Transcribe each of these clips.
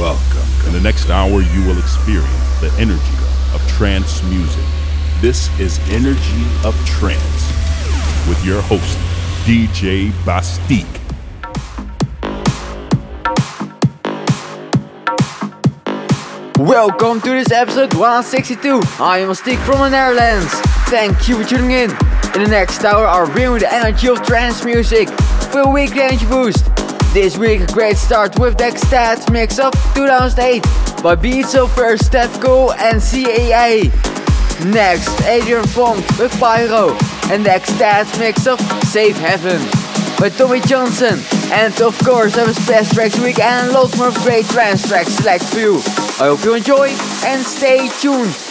Welcome. In the next hour, you will experience the energy of trance music. This is Energy of Trance with your host, DJ BastiQ. Welcome to this episode 162. I am Stick from the Netherlands. Thank you for tuning in. In the next hour, I'll bring you the energy of trance music for a weekly energy boost. This week, a great start with the mix of 2008 by Beat Silver, Stefkoo, and CEA. Next, Adrian Font with Pyro and the mix of Safe Haven by Tommy Johnson. And of course, I a best tracks week and lots more great trance tracks select for you. I hope you enjoy and stay tuned.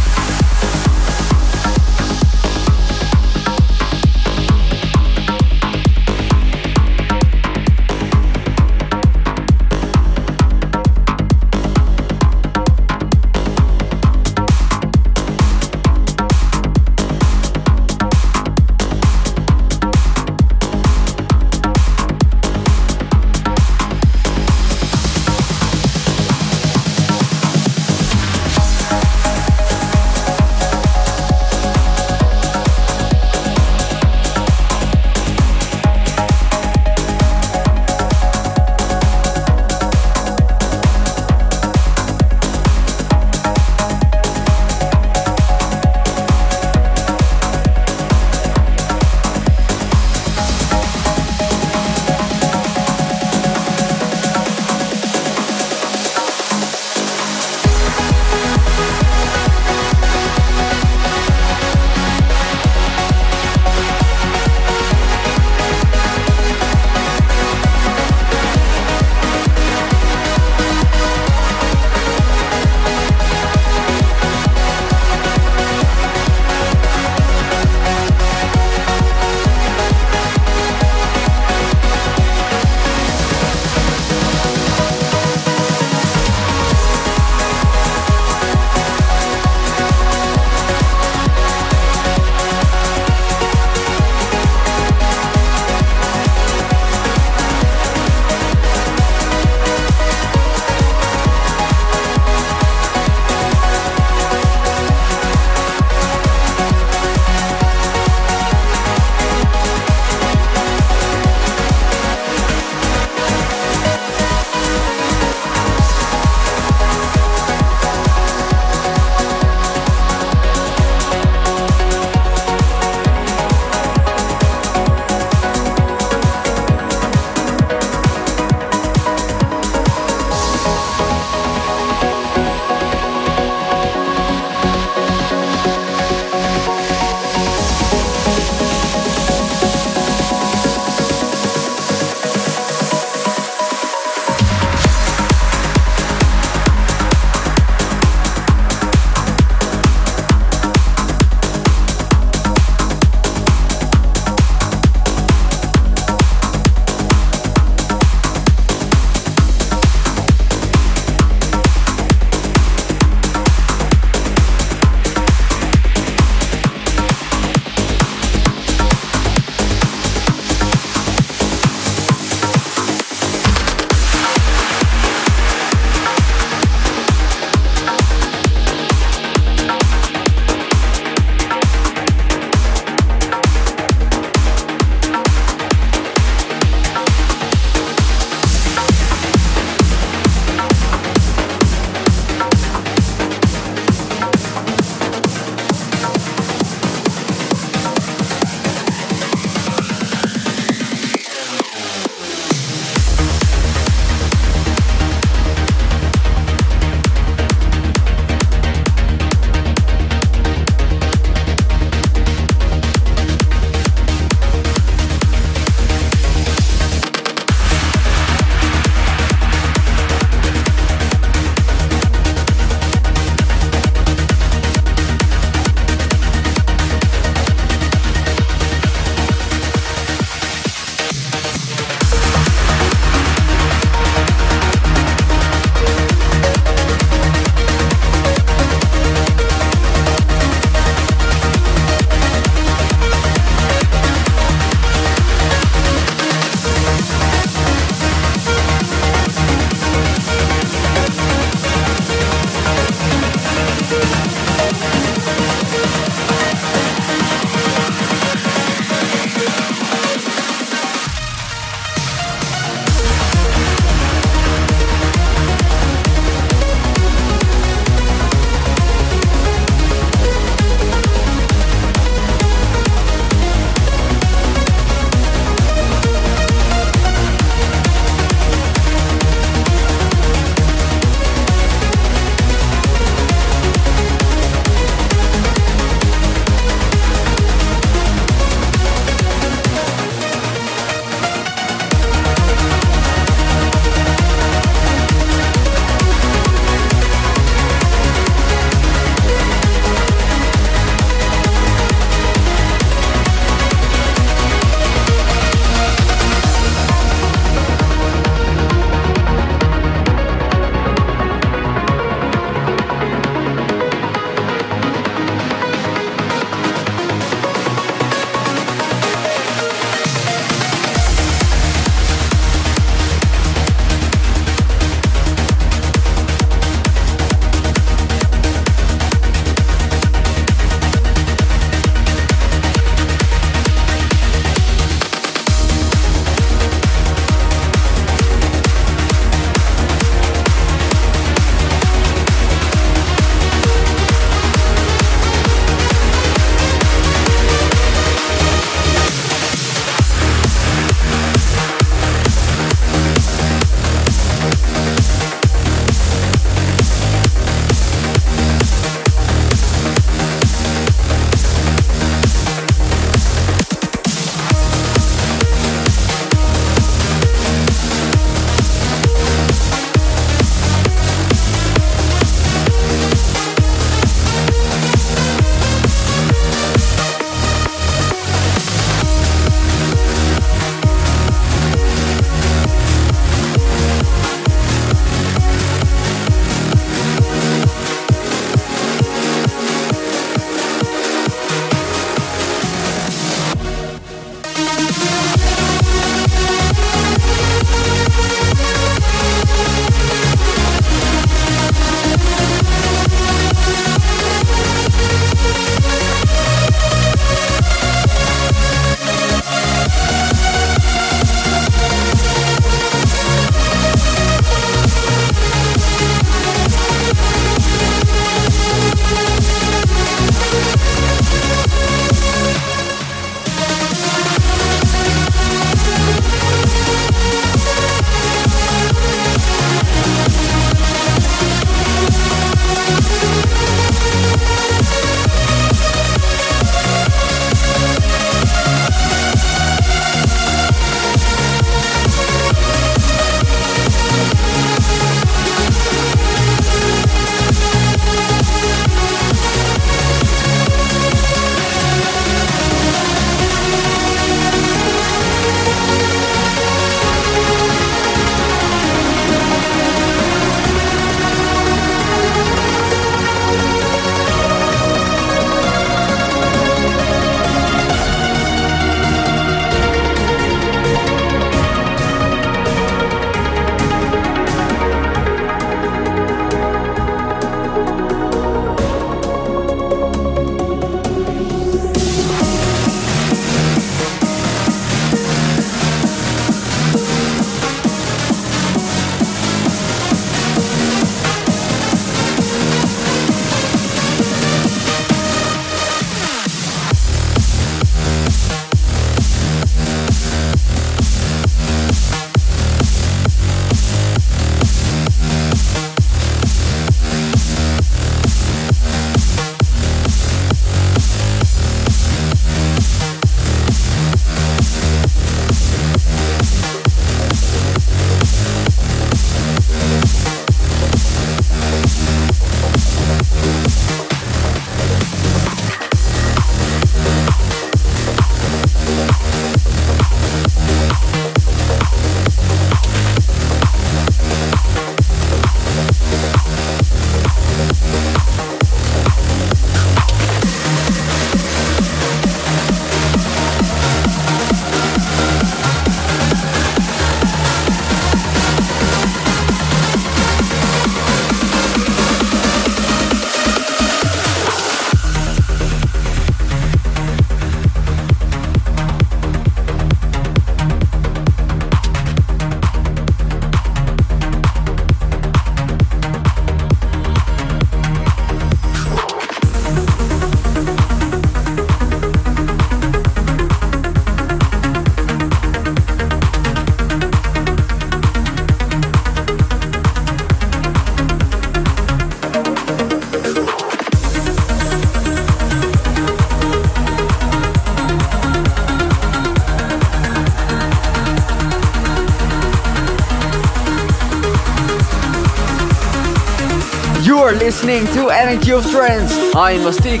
To Energy of Trance. I'm BastiQ.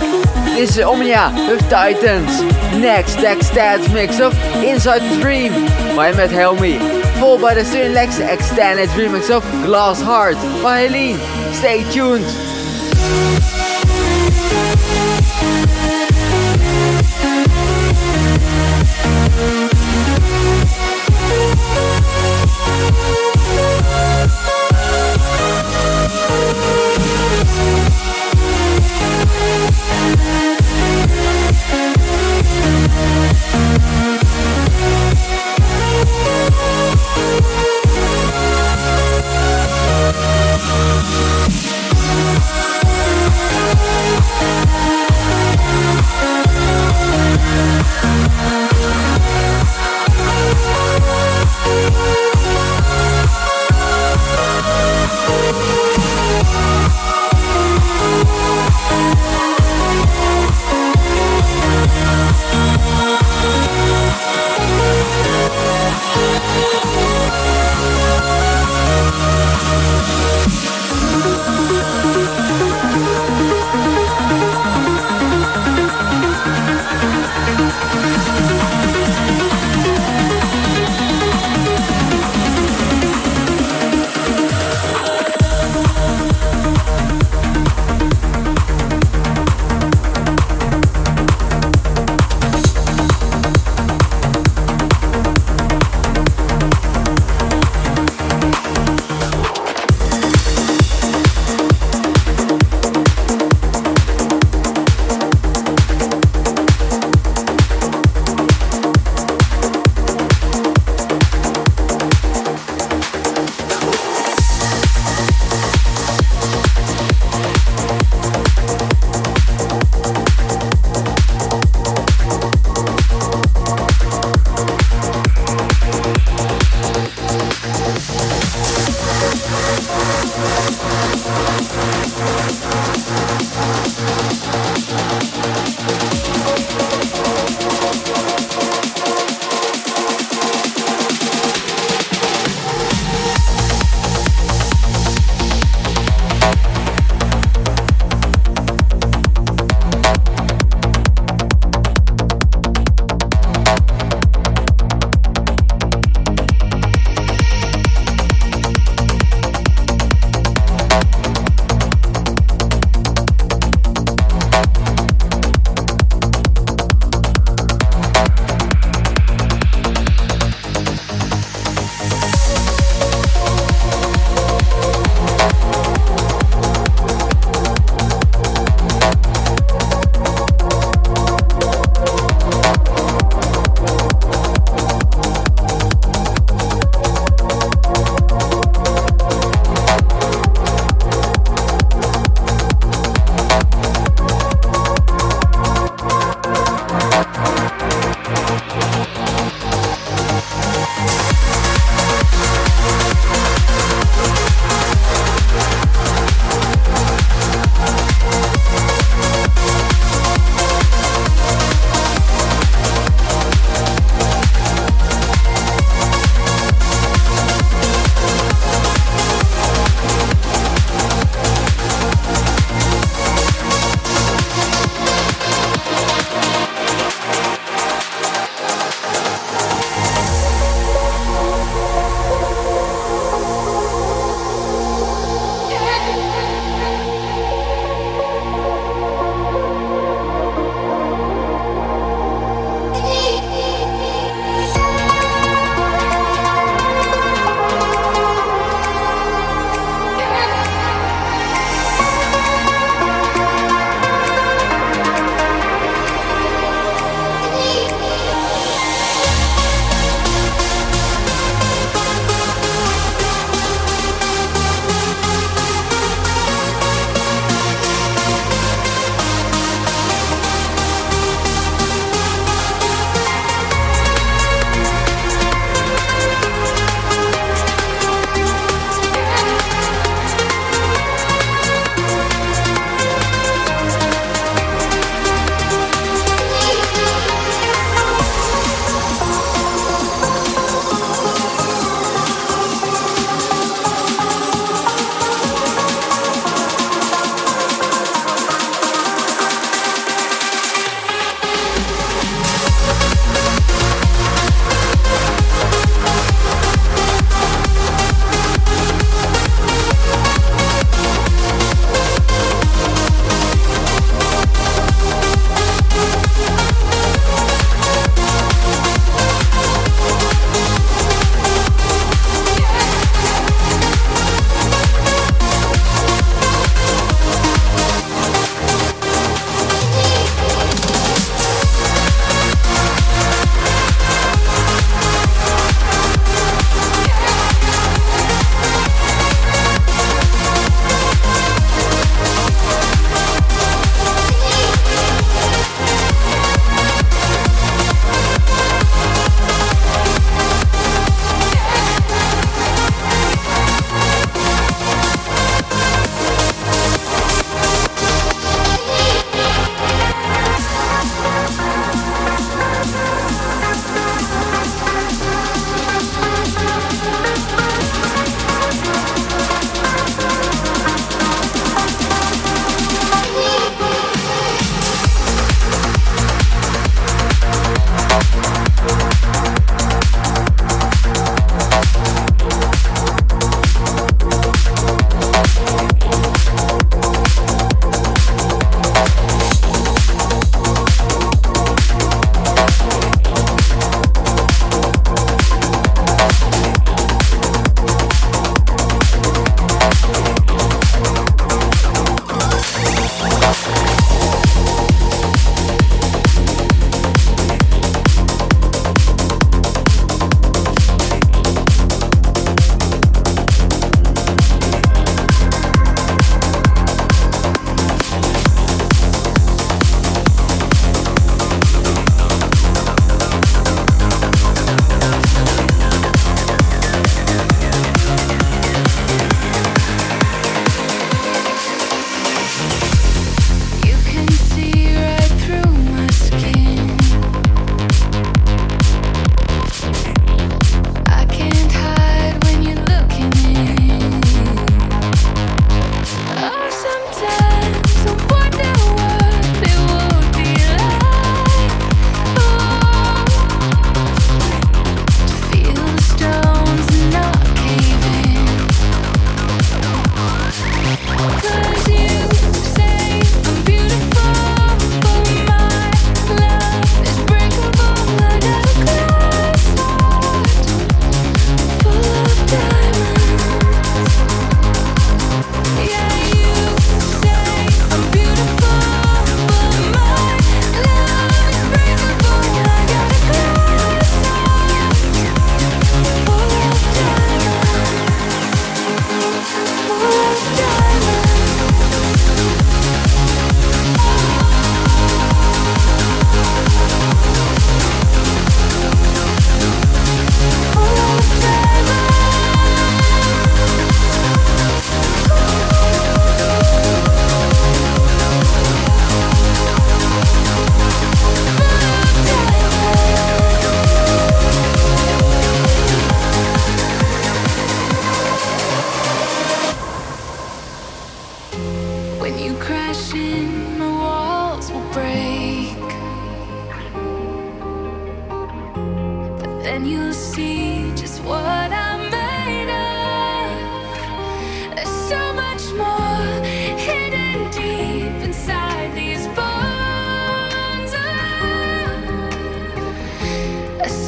This is Omnia with Titans. Next, Tech Stats mix of Inside the Dream by Ahmed Helmy. Followed by the Lex extended remix of Glass Heart by HALIENE. Stay tuned.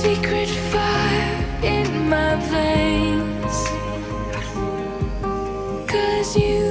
secret fire in my veins. Cause you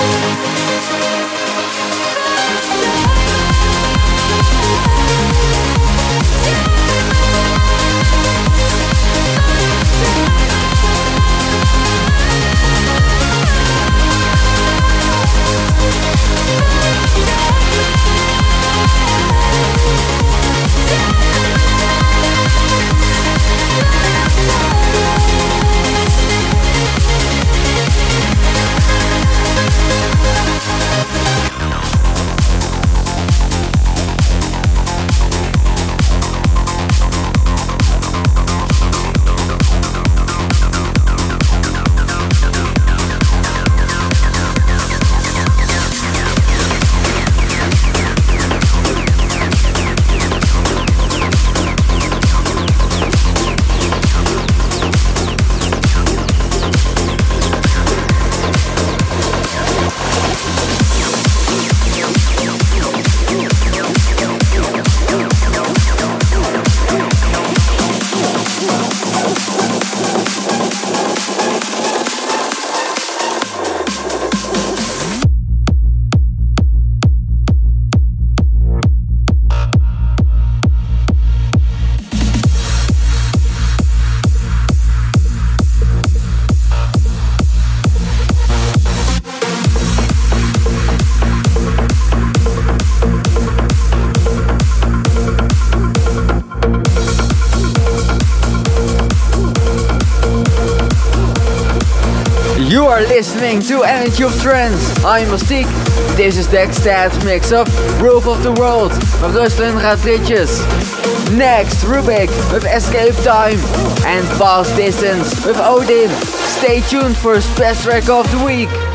listening to Of Trance. I'm Mystique. This is the mix of Roof of the World of Ruslan Radriches. Next, Rubik with Escape Time and Fast Distance with Odin. Stay tuned for special track of the week.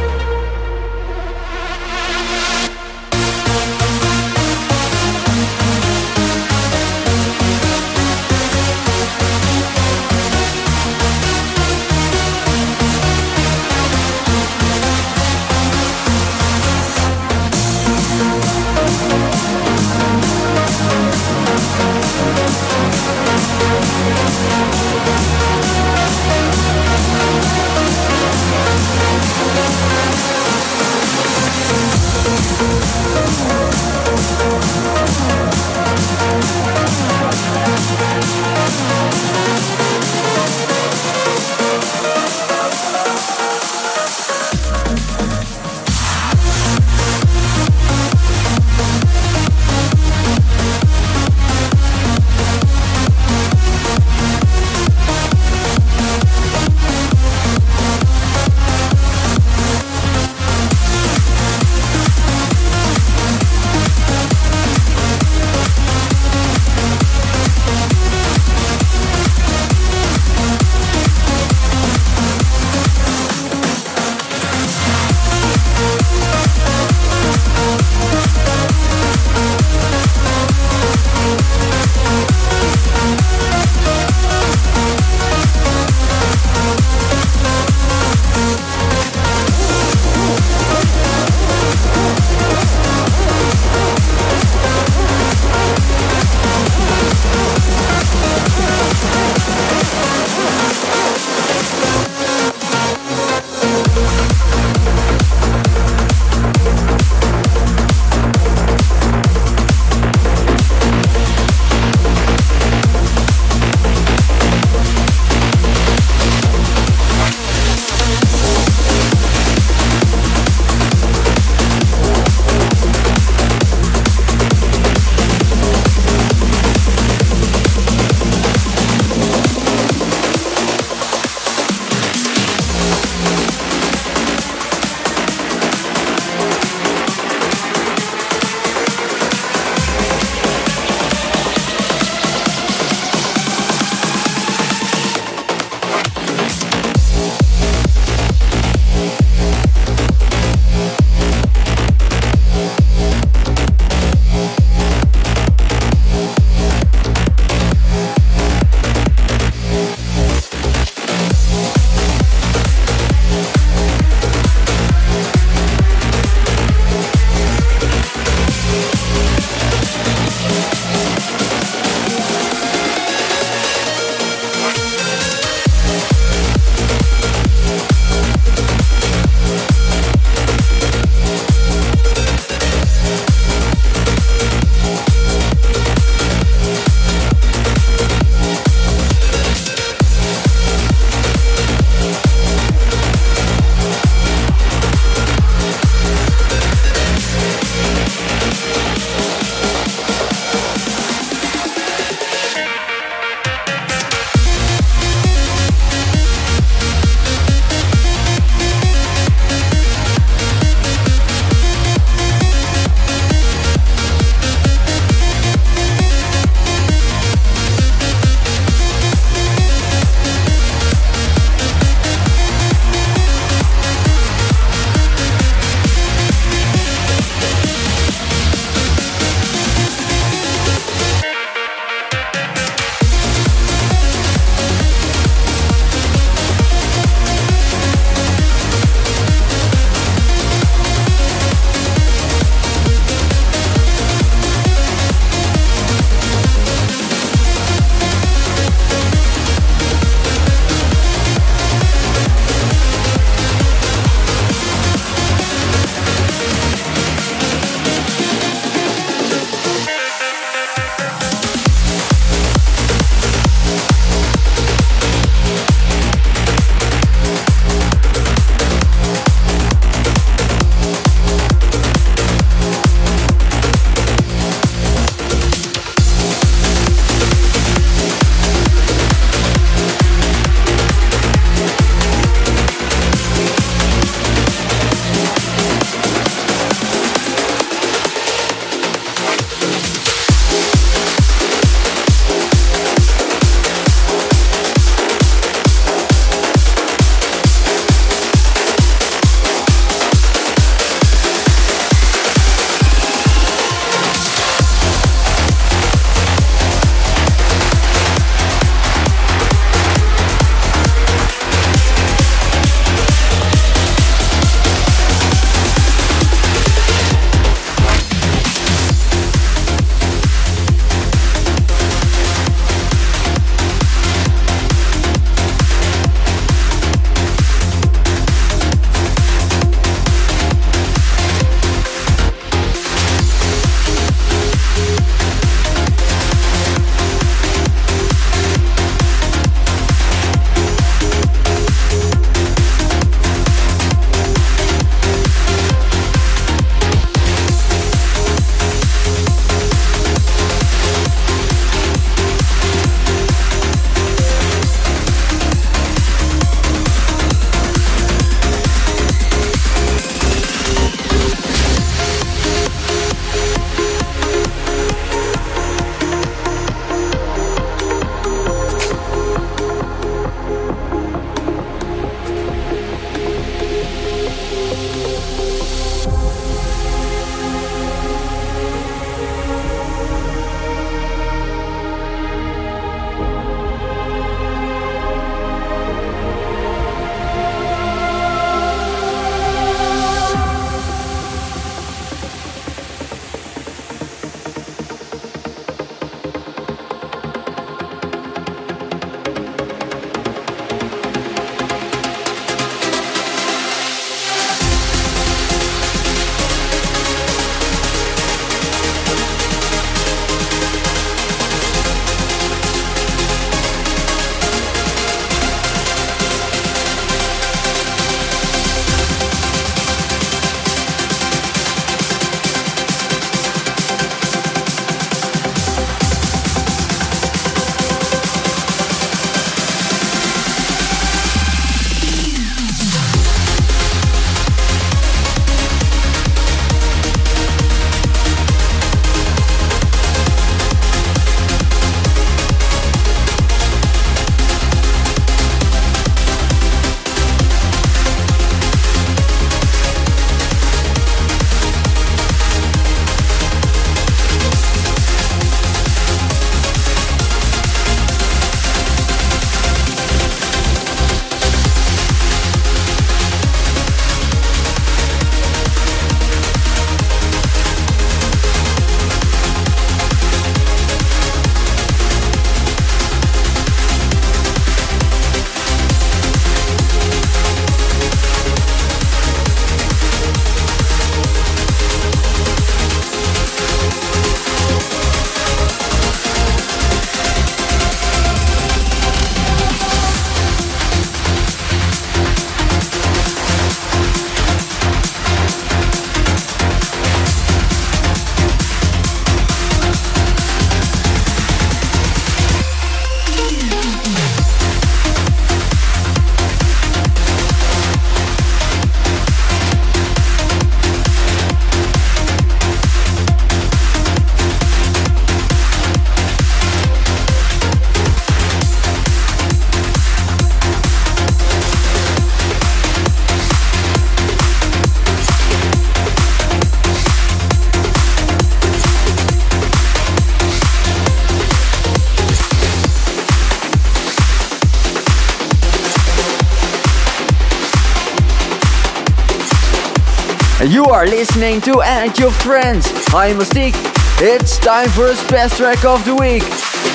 You are listening to Energy of Trance. I'm BastiQ. It's time for a best track of the week.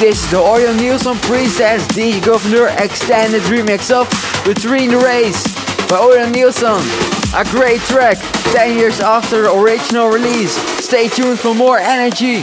This is the Orjan Nilsen presents DJ Governor extended remix of Between the Rays by Orjan Nilsen. A great track, 10 years after the original release. Stay tuned for more energy.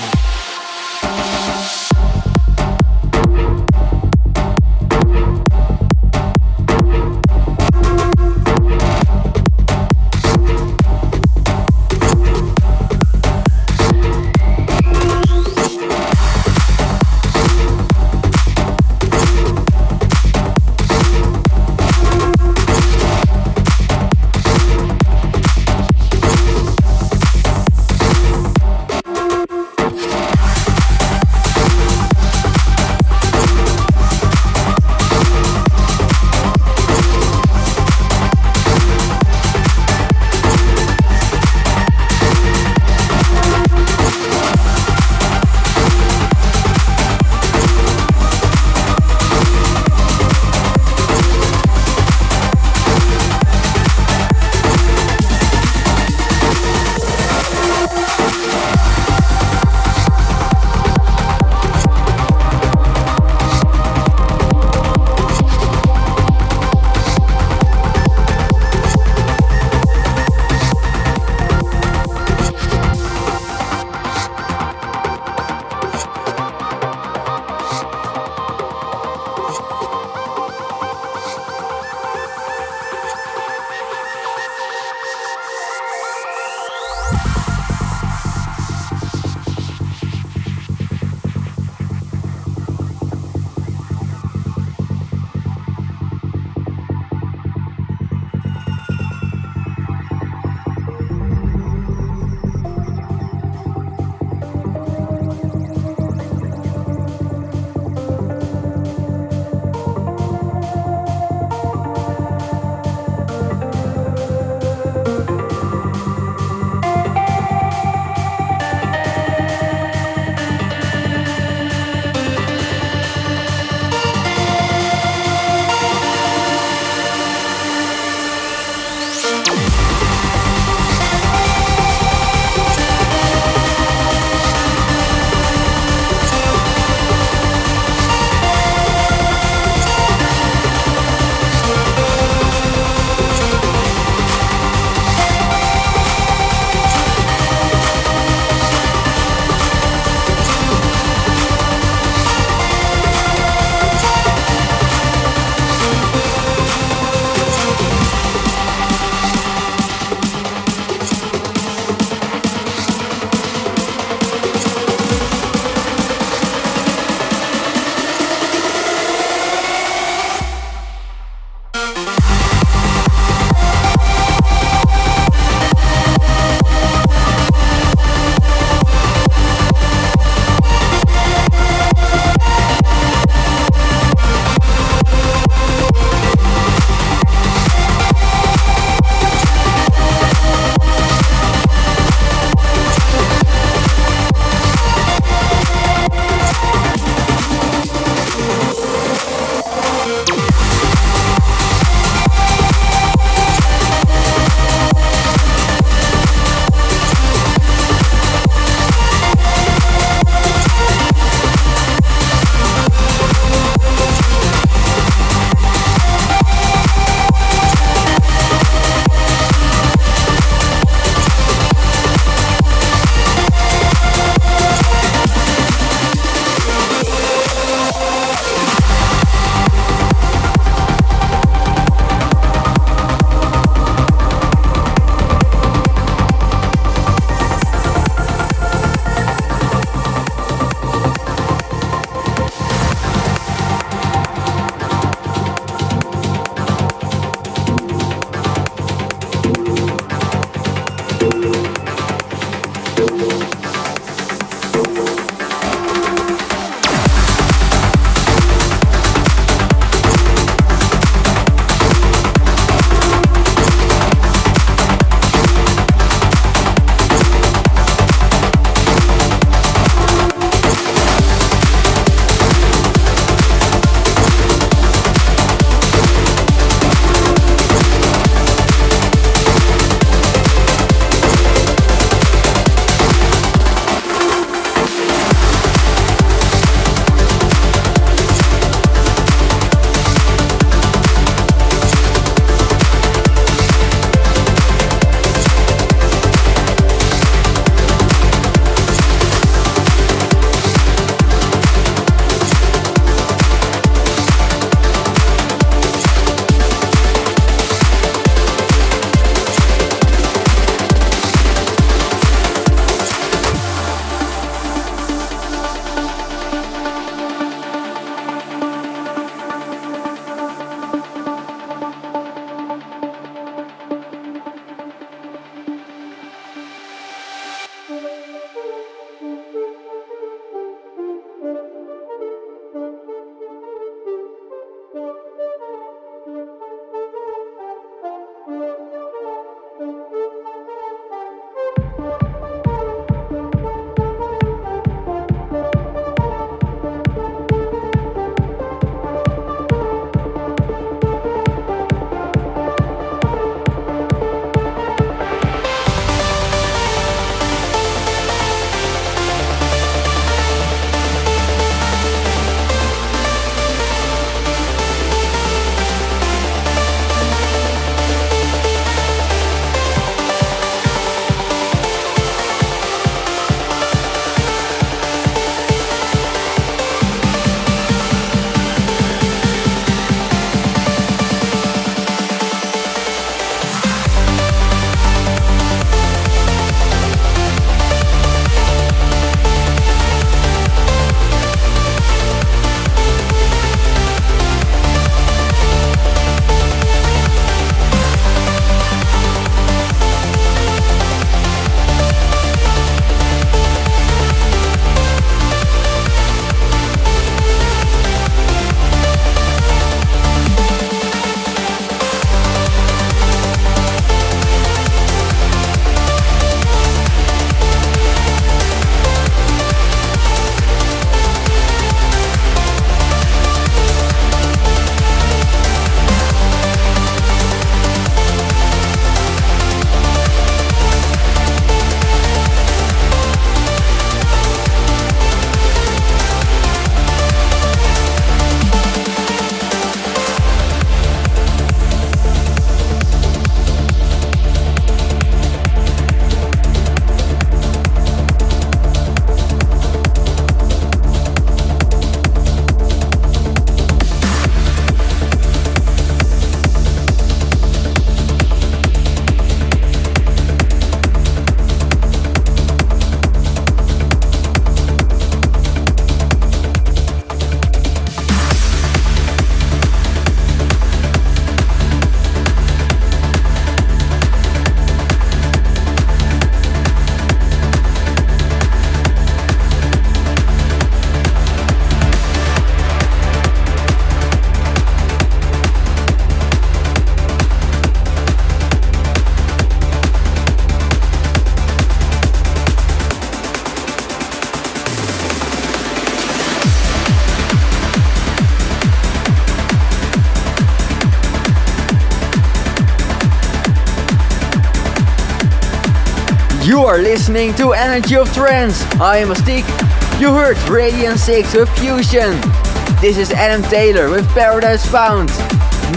Are listening to Energy of Trance. I am BastiQ. You heard Radion6 with FU7ION. This is Adam Taylor with Paradise Found.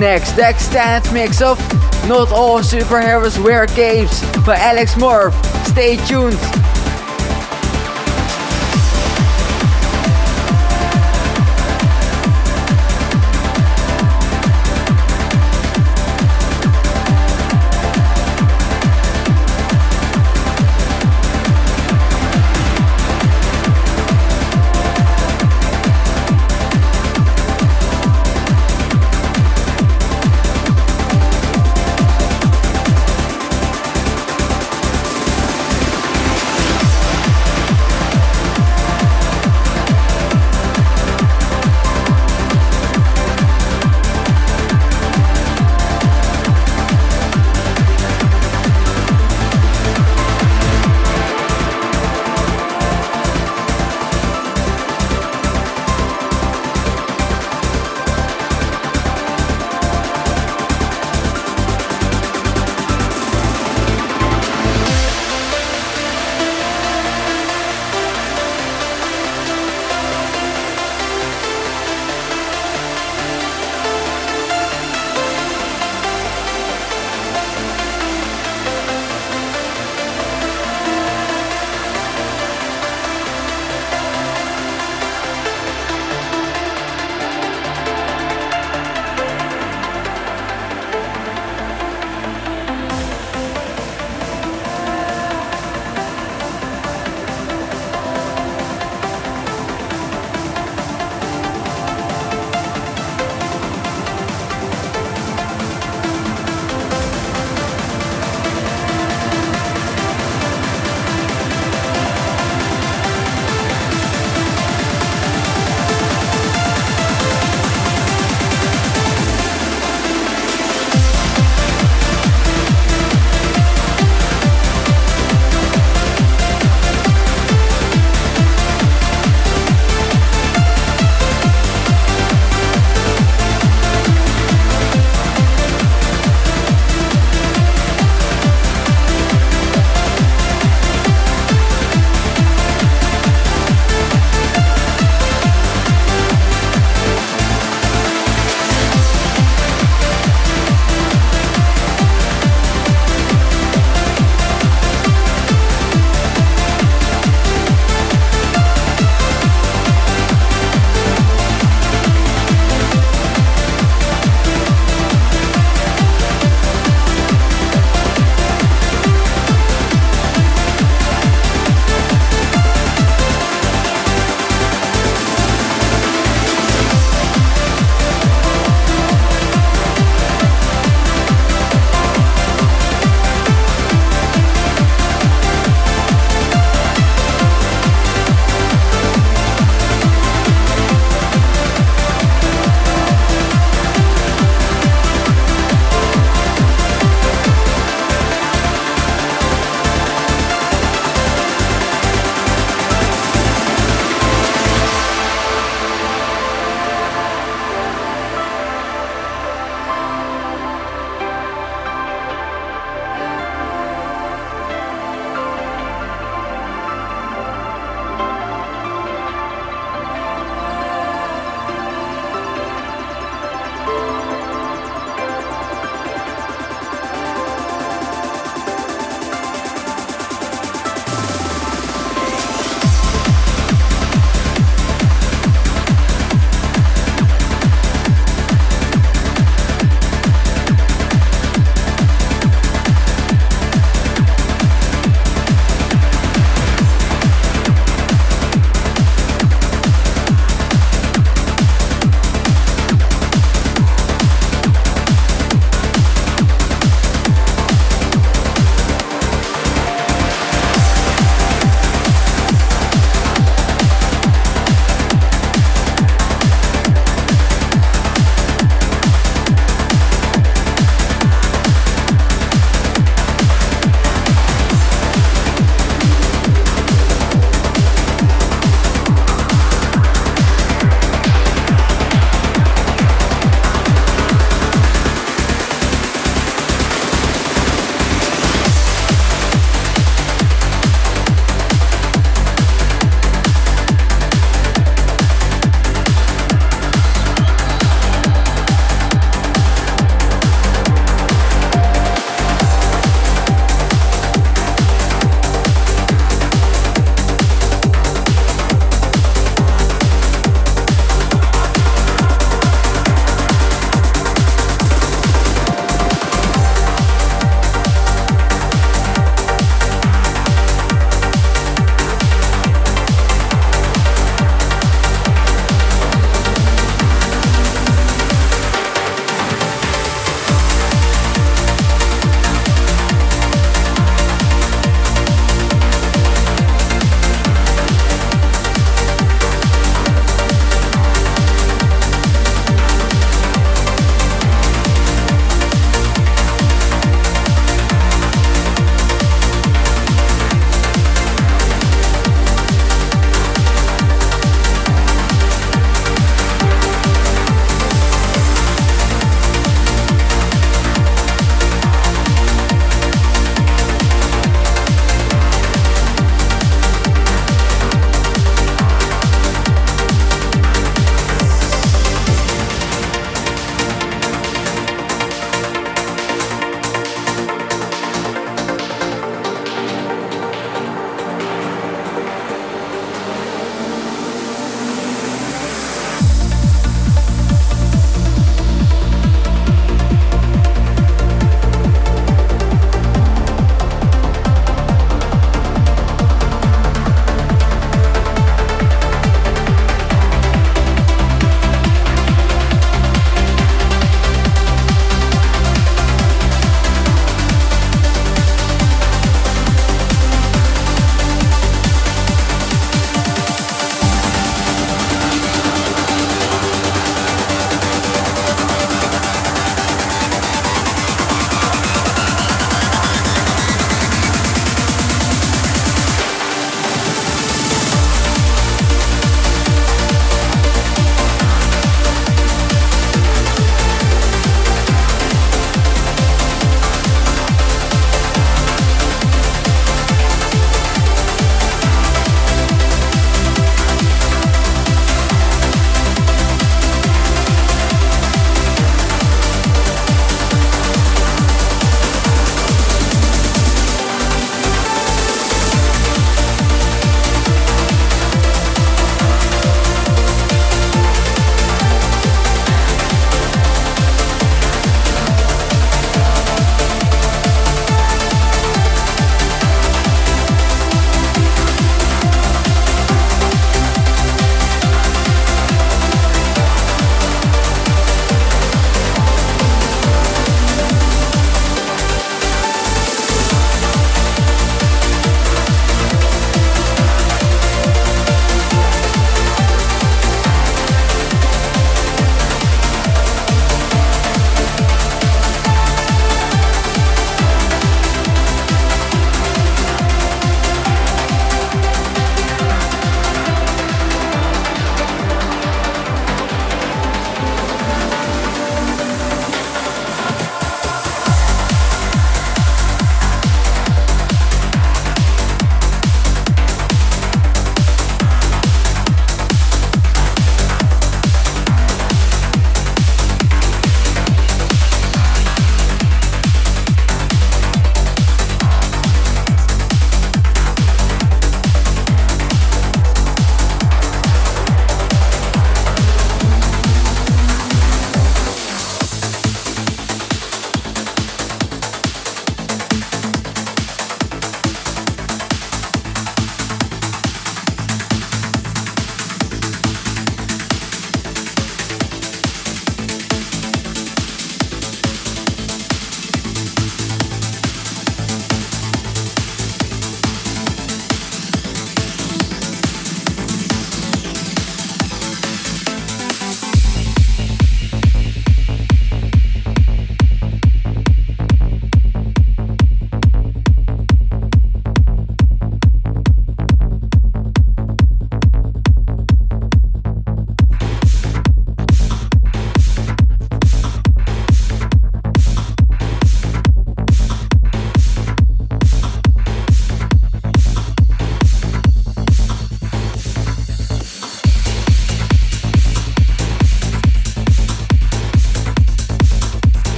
Next, the extended mix of Not All Superheroes Wear Capes by Alex Morph. Stay tuned.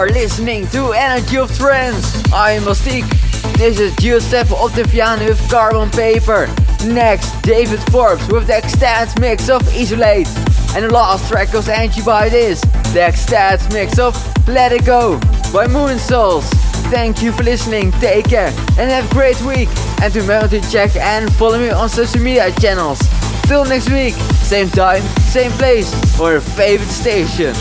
Are listening to Energy of Trance. I am BastiQ. This is Giuseppe Ottaviani with Carbon Paper. Next, David Forbes with the extended mix of Isolate. And the last track was Angie by this, the extended mix of Let It Go by Moonsouls. Thank you for listening, take care, and have a great week. And remember to check and follow me on social media channels. Till next week, same time, same place, or your favorite station.